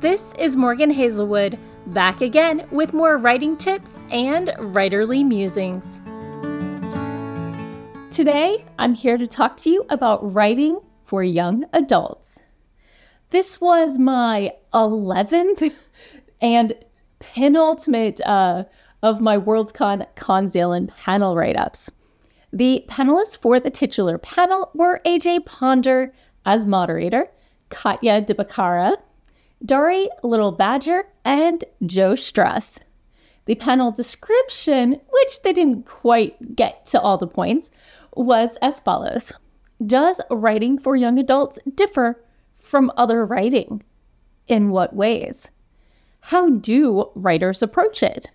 This is Morgan Hazelwood, back again with more writing tips and writerly musings. Today, I'm here to talk to you about writing for young adults. This was my 11th and penultimate uh, of my WorldCon CoNZealand panel write ups. The panelists for the titular panel were AJ Ponder as moderator, Katya de Becerra, Darcie Little Badger, and Joe Struss. The panel description, which they didn't quite get to all the points, was as follows Does writing for young adults differ from other writing? In what ways? How do writers approach it?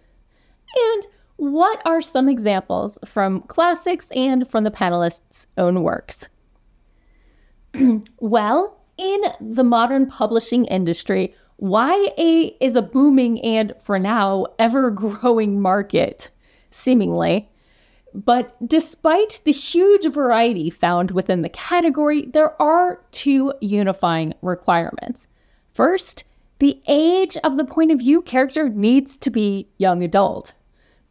And what are some examples from classics and from the panelists' own works? well, in the modern publishing industry, YA is a booming and, for now, ever growing market, seemingly. But despite the huge variety found within the category, there are two unifying requirements. First, the age of the point of view character needs to be young adult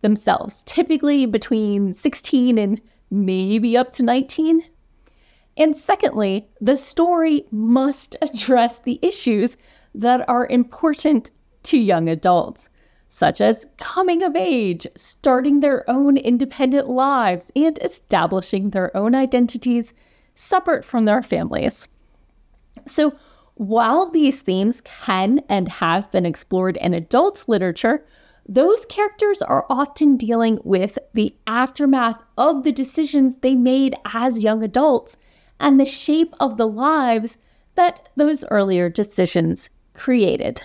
themselves, typically between 16 and maybe up to 19. And secondly, the story must address the issues that are important to young adults, such as coming of age, starting their own independent lives, and establishing their own identities separate from their families. So, while these themes can and have been explored in adult literature, those characters are often dealing with the aftermath of the decisions they made as young adults and the shape of the lives that those earlier decisions created.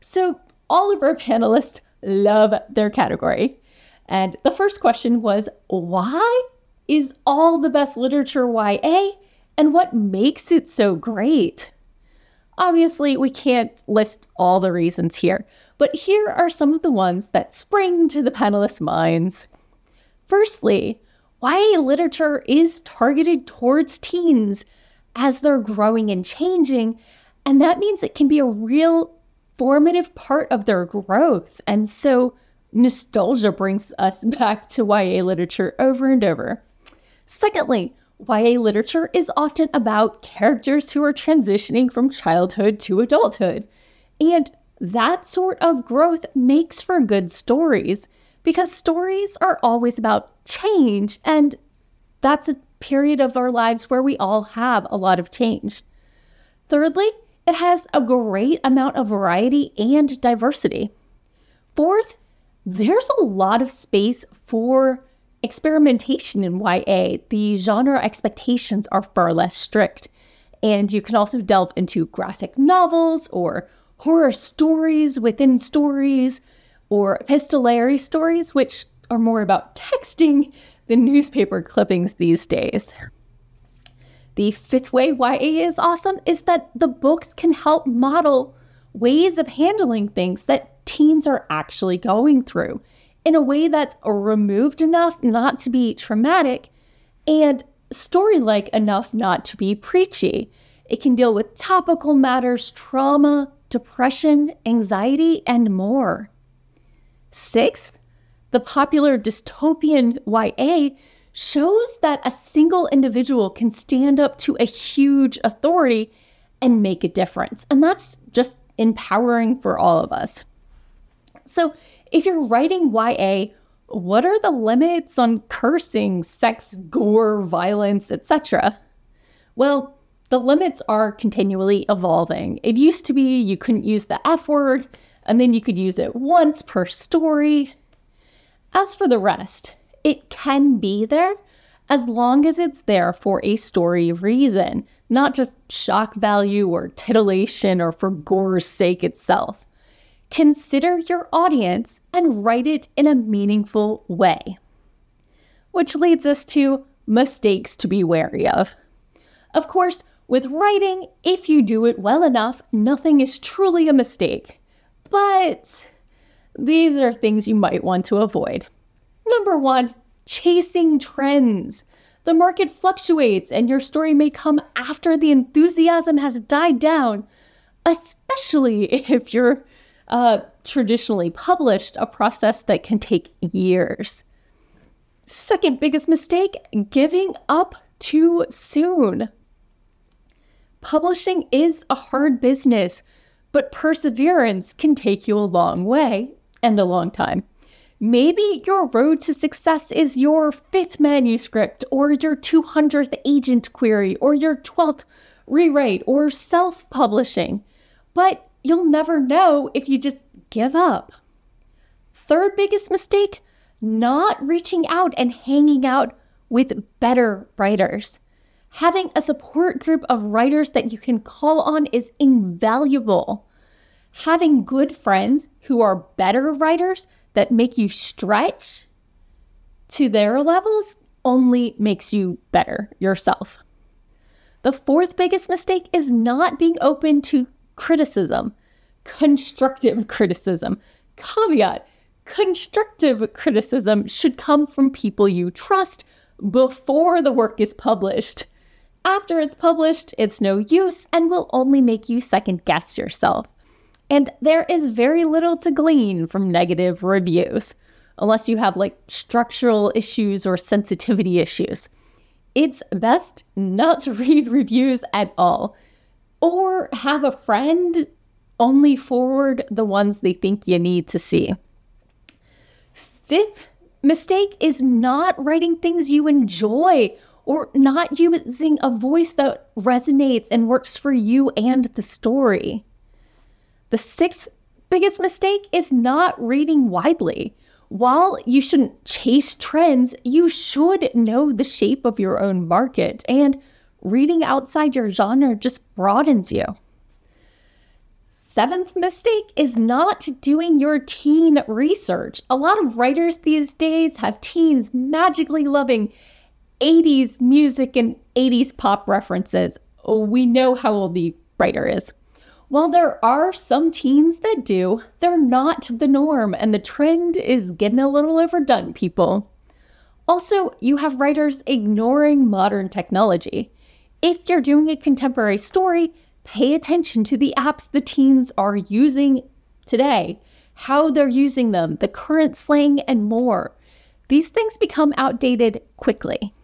So, all of our panelists love their category. And the first question was why is all the best literature YA and what makes it so great? Obviously, we can't list all the reasons here, but here are some of the ones that spring to the panelists' minds. Firstly, YA literature is targeted towards teens as they're growing and changing, and that means it can be a real formative part of their growth. And so nostalgia brings us back to YA literature over and over. Secondly, YA literature is often about characters who are transitioning from childhood to adulthood. And that sort of growth makes for good stories because stories are always about change, and that's a period of our lives where we all have a lot of change. Thirdly, it has a great amount of variety and diversity. Fourth, there's a lot of space for experimentation in YA, the genre expectations are far less strict. And you can also delve into graphic novels or horror stories within stories or epistolary stories, which are more about texting than newspaper clippings these days. The fifth way YA is awesome is that the books can help model ways of handling things that teens are actually going through in a way that's removed enough not to be traumatic and story like enough not to be preachy. It can deal with topical matters, trauma, depression, anxiety, and more. Sixth, the popular dystopian YA shows that a single individual can stand up to a huge authority and make a difference. And that's just empowering for all of us. So, if you're writing YA, what are the limits on cursing, sex, gore, violence, etc.? Well, the limits are continually evolving. It used to be you couldn't use the F word, and then you could use it once per story. As for the rest, it can be there as long as it's there for a story reason, not just shock value or titillation or for gore's sake itself. Consider your audience and write it in a meaningful way. Which leads us to mistakes to be wary of. Of course, with writing, if you do it well enough, nothing is truly a mistake. But these are things you might want to avoid. Number one, chasing trends. The market fluctuates and your story may come after the enthusiasm has died down. especially if you're uh, traditionally published, a process that can take years. Second biggest mistake giving up too soon. Publishing is a hard business, but perseverance can take you a long way and a long time. Maybe your road to success is your fifth manuscript, or your 200th agent query, or your 12th rewrite, or self publishing. But you'll never know if you just give up. Third biggest mistake not reaching out and hanging out with better writers. Having a support group of writers that you can call on is invaluable. Having good friends who are better writers that make you stretch to their levels only makes you better yourself. The fourth biggest mistake is not being open to criticism, constructive criticism. Caveat constructive criticism should come from people you trust before the work is published. After it's published, it's no use and will only make you second guess yourself. And there is very little to glean from negative reviews, unless you have like structural issues or sensitivity issues. It's best not to read reviews at all, or have a friend only forward the ones they think you need to see. Fifth mistake is not writing things you enjoy or not using a voice that resonates and works for you and the story. The sixth biggest mistake is not reading widely. While you shouldn't chase trends, you should know the shape of your own market, and reading outside your genre just broadens you. Seventh mistake is not doing your teen research. A lot of writers these days have teens magically loving 80s music and 80s pop references. We know how old the writer is. While there are some teens that do, they're not the norm, and the trend is getting a little overdone, people. Also, you have writers ignoring modern technology. If you're doing a contemporary story, pay attention to the apps the teens are using today, how they're using them, the current slang, and more. These things become outdated quickly.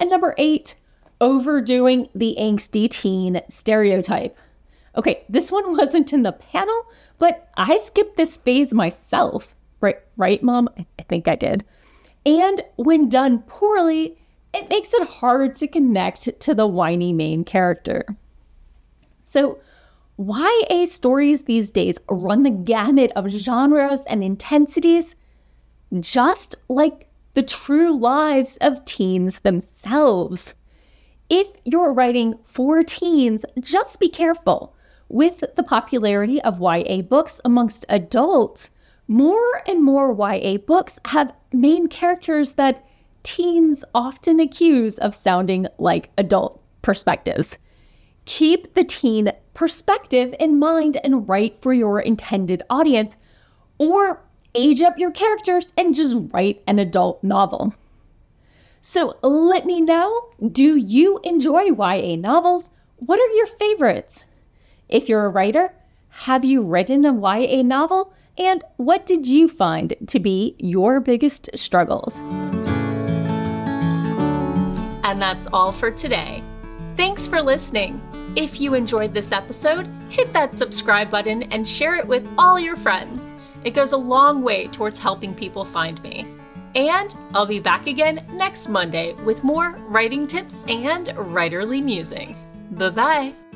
And number eight, overdoing the angsty teen stereotype. Okay, this one wasn't in the panel, but I skipped this phase myself. Right, right, mom? I think I did. And when done poorly, it makes it hard to connect to the whiny main character. So, YA stories these days run the gamut of genres and intensities, just like the true lives of teens themselves. If you're writing for teens, just be careful. With the popularity of YA books amongst adults, more and more YA books have main characters that teens often accuse of sounding like adult perspectives. Keep the teen perspective in mind and write for your intended audience, or age up your characters and just write an adult novel. So let me know do you enjoy YA novels? What are your favorites? If you're a writer, have you written a YA novel? And what did you find to be your biggest struggles? And that's all for today. Thanks for listening. If you enjoyed this episode, hit that subscribe button and share it with all your friends. It goes a long way towards helping people find me. And I'll be back again next Monday with more writing tips and writerly musings. Bye bye.